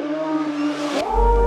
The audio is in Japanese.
うん。